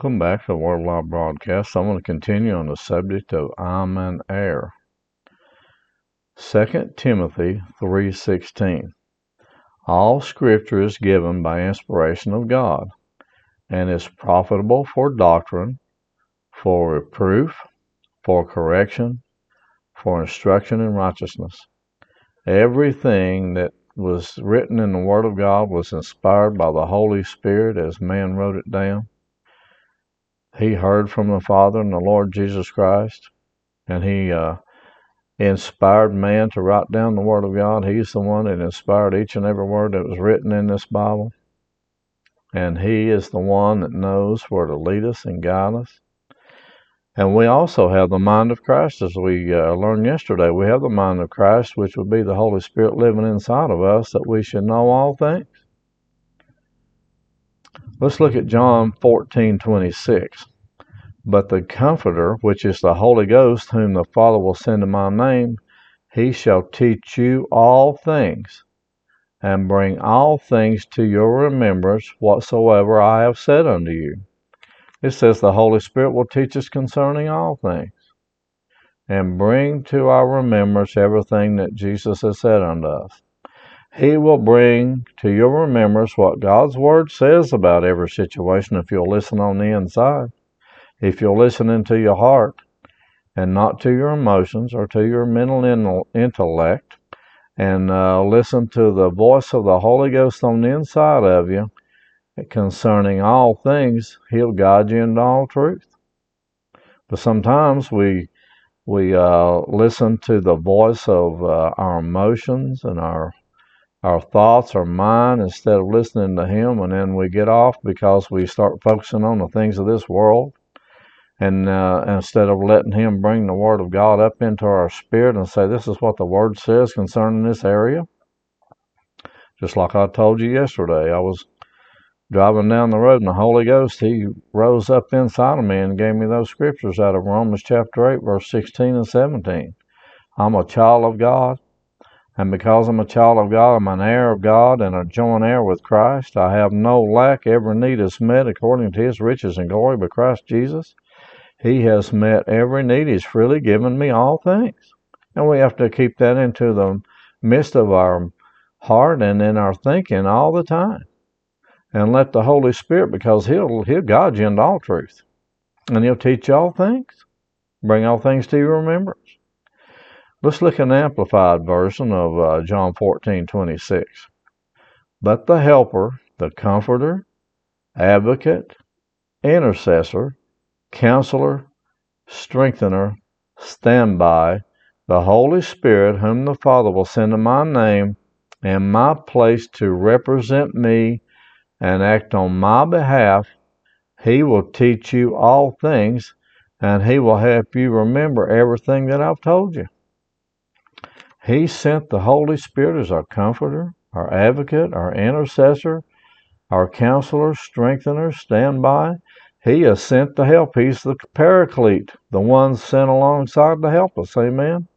Welcome back to the Word Alive broadcast. I'm going to continue on the subject of I'm an heir. 2 Timothy 3:16 All scripture is given by inspiration of God and is profitable for doctrine, for reproof, for correction, for instruction in righteousness. Everything that was written in the Word of God was inspired by the Holy Spirit as man wrote it down he heard from the Father and the Lord Jesus Christ, and he uh, inspired man to write down the Word of God. He's the one that inspired each and every word that was written in this Bible. And he is the one that knows where to lead us and guide us. And we also have the mind of Christ, as we uh, learned yesterday. We have the mind of Christ, which would be the Holy Spirit living inside of us, that we should know all things. Let's look at John 14:26. But the Comforter, which is the Holy Ghost, whom the Father will send in my name, he shall teach you all things, and bring all things to your remembrance whatsoever I have said unto you. It says the Holy Spirit will teach us concerning all things, and bring to our remembrance everything that Jesus has said unto us. He will bring to your remembrance what God's Word says about every situation if you'll listen on the inside. If you'll listen into your heart and not to your emotions or to your mental intellect and uh, listen to the voice of the Holy Ghost on the inside of you concerning all things, He'll guide you into all truth. But sometimes we we uh, listen to the voice of uh, our emotions and our our thoughts are mine instead of listening to him and then we get off because we start focusing on the things of this world. And uh, instead of letting him bring the word of god up into our spirit and say this is what the word says concerning this area. Just like i told you yesterday i was driving down the road and the holy ghost he rose up inside of me and gave me those scriptures out of romans chapter 8 verse 16 and 17 i'm a child of god and because I'm a child of God, I'm an heir of God and a joint heir with Christ. I have no lack. Every need is met according to his riches and glory by Christ Jesus. He has met every need. He's freely given me all things. And we have to keep that into the midst of our heart and in our thinking all the time. And let the Holy Spirit, because He'll He'll guide you into all truth. And He'll teach you all things. Bring all things to your remembrance. Let's look at an amplified version of uh, John 14 26. But the Helper, the Comforter, Advocate, Intercessor, Counselor, Strengthener, Standby, the Holy Spirit, whom the Father will send in my name and my place to represent me and act on my behalf, he will teach you all things and he will help you remember everything that I've told you. He sent the Holy Spirit as our comforter, our advocate, our intercessor, our counselor, strengthener, standby. He has sent to help. He's the paraclete, the one sent alongside to help us. Amen.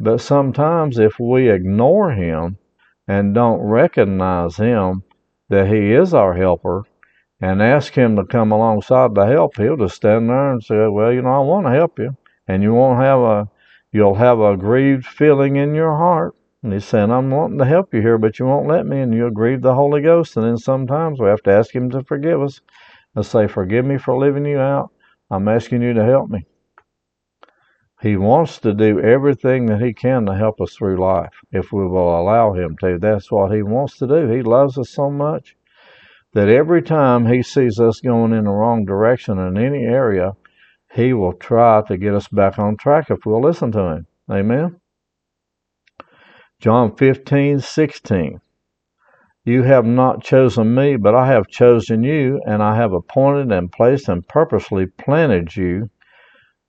But sometimes if we ignore him and don't recognize him that he is our helper and ask him to come alongside to help, he'll just stand there and say, Well, you know, I want to help you. And you won't have a You'll have a grieved feeling in your heart. And he's saying, I'm wanting to help you here, but you won't let me, and you'll grieve the Holy Ghost. And then sometimes we have to ask him to forgive us and say, Forgive me for leaving you out. I'm asking you to help me. He wants to do everything that he can to help us through life if we will allow him to. That's what he wants to do. He loves us so much that every time he sees us going in the wrong direction in any area, he will try to get us back on track if we'll listen to him. Amen. John 15, 16. You have not chosen me, but I have chosen you, and I have appointed and placed and purposely planted you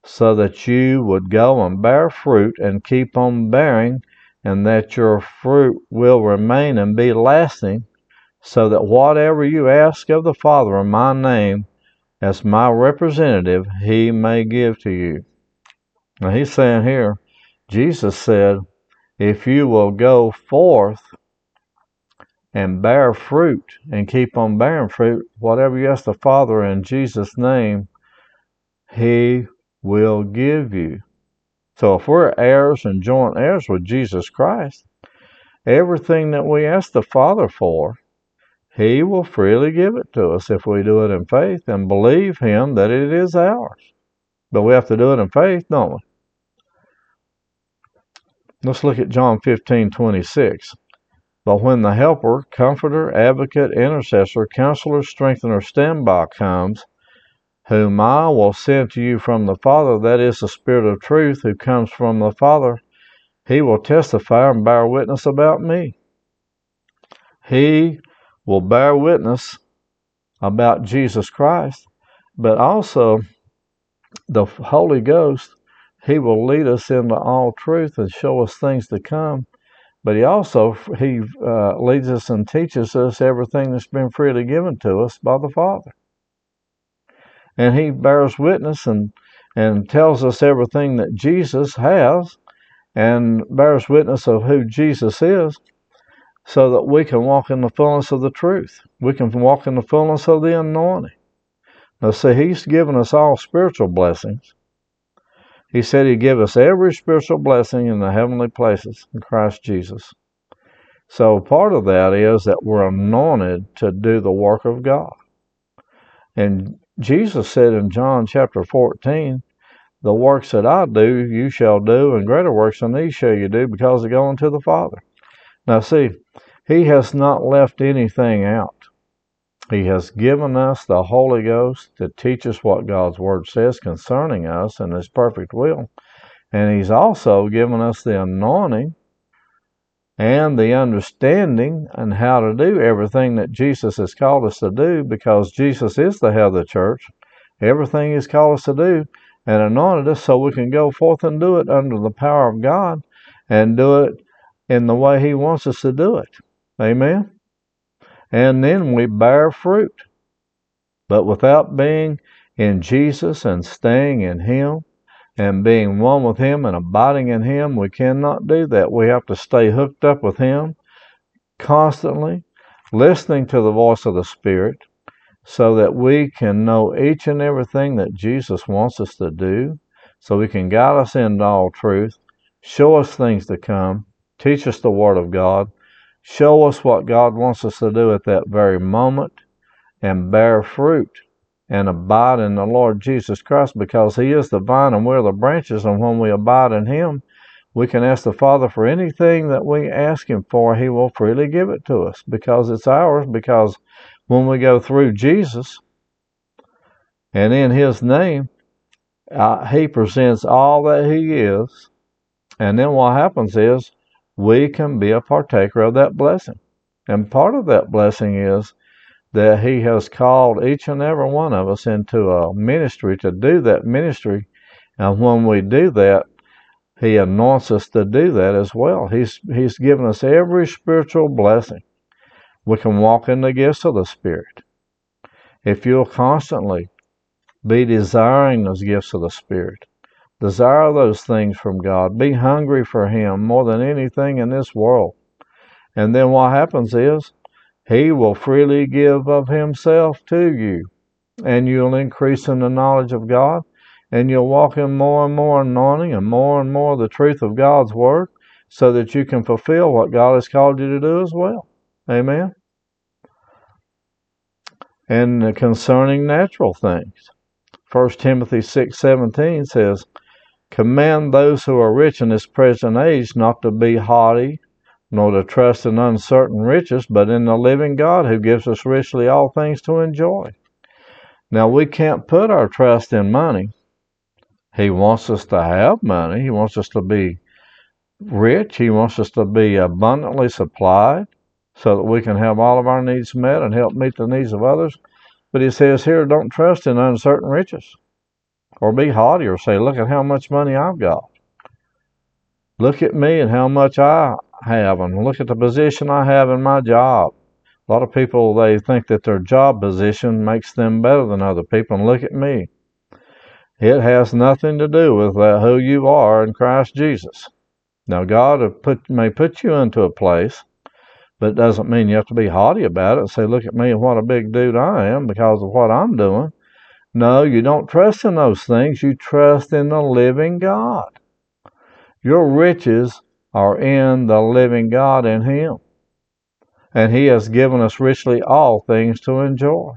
so that you would go and bear fruit and keep on bearing, and that your fruit will remain and be lasting, so that whatever you ask of the Father in my name, as my representative, he may give to you. Now he's saying here, Jesus said, if you will go forth and bear fruit and keep on bearing fruit, whatever you ask the Father in Jesus' name, he will give you. So if we're heirs and joint heirs with Jesus Christ, everything that we ask the Father for, He will freely give it to us if we do it in faith and believe Him that it is ours. But we have to do it in faith, don't we? Let's look at John 15, 26. But when the Helper, Comforter, Advocate, Intercessor, Counselor, Strengthener, Standby comes, whom I will send to you from the Father, that is the Spirit of truth who comes from the Father, he will testify and bear witness about me. He will bear witness about Jesus Christ, but also the Holy Ghost, he will lead us into all truth and show us things to come. But he also he uh, leads us and teaches us everything that's been freely given to us by the Father and he bears witness and and tells us everything that Jesus has and bears witness of who Jesus is so that we can walk in the fullness of the truth. We can walk in the fullness of the anointing. Now, see, He's given us all spiritual blessings. He said He'd give us every spiritual blessing in the heavenly places in Christ Jesus. So, part of that is that we're anointed to do the work of God. And Jesus said in John chapter 14, The works that I do, you shall do, and greater works than these shall you do, because they go unto the Father. Now, see, He has not left anything out. He has given us the Holy Ghost to teach us what God's Word says concerning us and His perfect will. And He's also given us the anointing and the understanding and how to do everything that Jesus has called us to do because Jesus is the head of the church. Everything He's called us to do and anointed us so we can go forth and do it under the power of God and do it in the way He wants us to do it. Amen? And then we bear fruit. But without being in Jesus and staying in Him, and being one with Him and abiding in Him, we cannot do that. We have to stay hooked up with Him constantly, listening to the voice of the Spirit, so that we can know each and everything that Jesus wants us to do, so He can guide us into all truth, show us things to come, teach us the Word of God, show us what God wants us to do at that very moment, and bear fruit and abide in the Lord Jesus Christ because He is the vine and we're the branches. And when we abide in Him, we can ask the Father for anything that we ask Him for. He will freely give it to us because it's ours. Because when we go through Jesus and in His name, uh, He presents all that He is. And then what happens is we can be a partaker of that blessing. And part of that blessing is that He has called each and every one of us into a ministry to do that ministry. And when we do that, He anoints us to do that as well. He's, he's given us every spiritual blessing. We can walk in the gifts of the Spirit. If you'll constantly be desiring those gifts of the Spirit, desire those things from God, be hungry for Him more than anything in this world. And then what happens is he will freely give of Himself to you, and you'll increase in the knowledge of God, and you'll walk in more and more anointing and more and more the truth of God's Word, so that you can fulfill what God has called you to do as well. Amen. And concerning natural things, 1 Timothy 6:17 says, "Command those who are rich in this present age not to be haughty, nor to trust in uncertain riches, but in the living God who gives us richly all things to enjoy. Now, we can't put our trust in money. He wants us to have money, He wants us to be rich, He wants us to be abundantly supplied so that we can have all of our needs met and help meet the needs of others. But he says here, don't trust in uncertain riches or be haughty or say, look at how much money I've got. Look at me and how much I have and look at the position I have in my job. A lot of people, they think that their job position makes them better than other people. And look at me. It has nothing to do with uh, who you are in Christ Jesus. Now, God put, may put you into a place but it doesn't mean you have to be haughty about it and say, look at me and what a big dude I am because of what I'm doing. No, you don't trust in those things. You trust in the living God. Your riches are in the living God in Him. And He has given us richly all things to enjoy.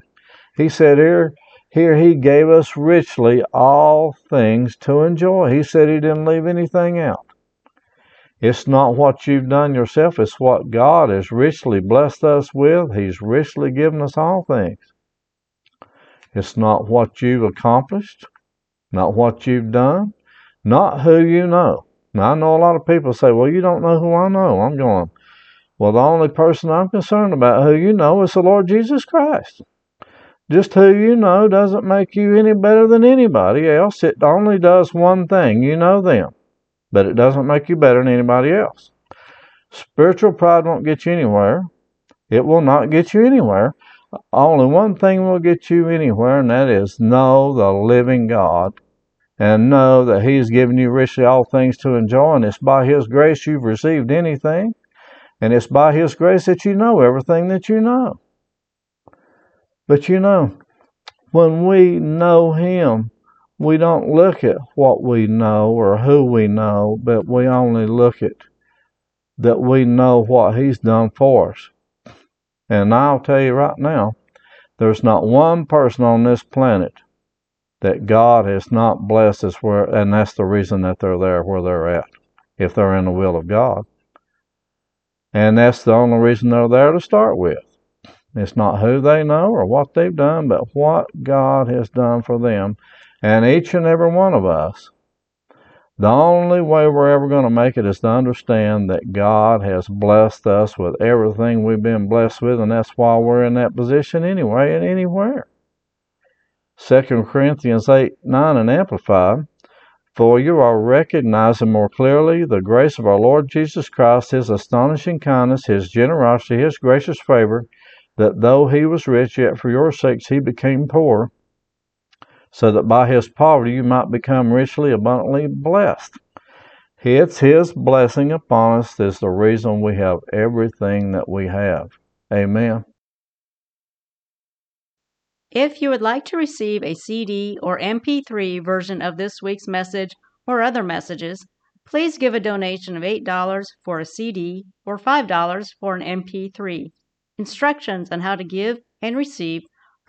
He said here, here He gave us richly all things to enjoy. He said He didn't leave anything out. It's not what you've done yourself, it's what God has richly blessed us with. He's richly given us all things. It's not what you've accomplished, not what you've done, not who you know. Now, I know a lot of people say, well, you don't know who I know. I'm going, well, the only person I'm concerned about who you know is the Lord Jesus Christ. Just who you know doesn't make you any better than anybody else. It only does one thing you know them but it doesn't make you better than anybody else. Spiritual pride won't get you anywhere. It will not get you anywhere. Only one thing will get you anywhere, and that is know the living God and know that He's given you richly all things to enjoy, and it's by His grace you've received anything, and it's by His grace that you know everything that you know. But you know, when we know Him, we don't look at what we know or who we know, but we only look at that we know what He's done for us. And I'll tell you right now, there's not one person on this planet that God has not blessed us where, and that's the reason that they're there where they're at, if they're in the will of God. And that's the only reason they're there to start with. It's not who they know or what they've done, but what God has done for them and each and every one of us, the only way we're ever going to make it is to understand that God has blessed us with everything we've been blessed with, and that's why we're in that position anyway and anywhere. 2 Corinthians 8 9 and Amplified. For you are recognizing more clearly the grace of our Lord Jesus Christ, his astonishing kindness, his generosity, his gracious favor, that though he was rich, yet for your sakes he became poor so that by his poverty you might become richly abundantly blessed. It's his blessing upon us that's the reason we have everything that we have. Amen. If you would like to receive a CD or MP3 version of this week's message or other messages, please give a donation of $8 for a CD or $5 for an MP3. Instructions on how to give and receive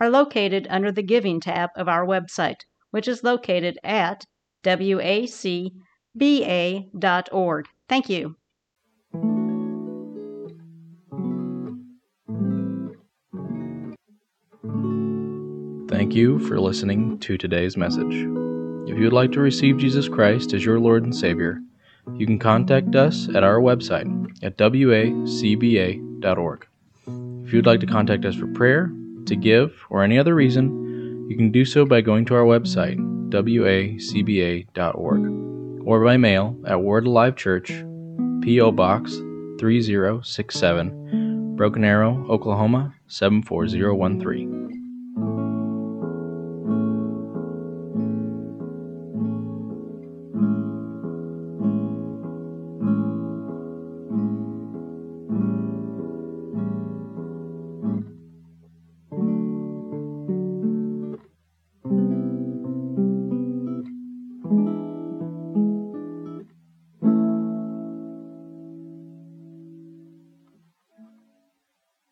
are located under the Giving tab of our website, which is located at wacba.org. Thank you. Thank you for listening to today's message. If you would like to receive Jesus Christ as your Lord and Savior, you can contact us at our website at wacba.org. If you would like to contact us for prayer, to give, or any other reason, you can do so by going to our website, wacba.org, or by mail at Word Alive Church, P.O. Box 3067, Broken Arrow, Oklahoma 74013.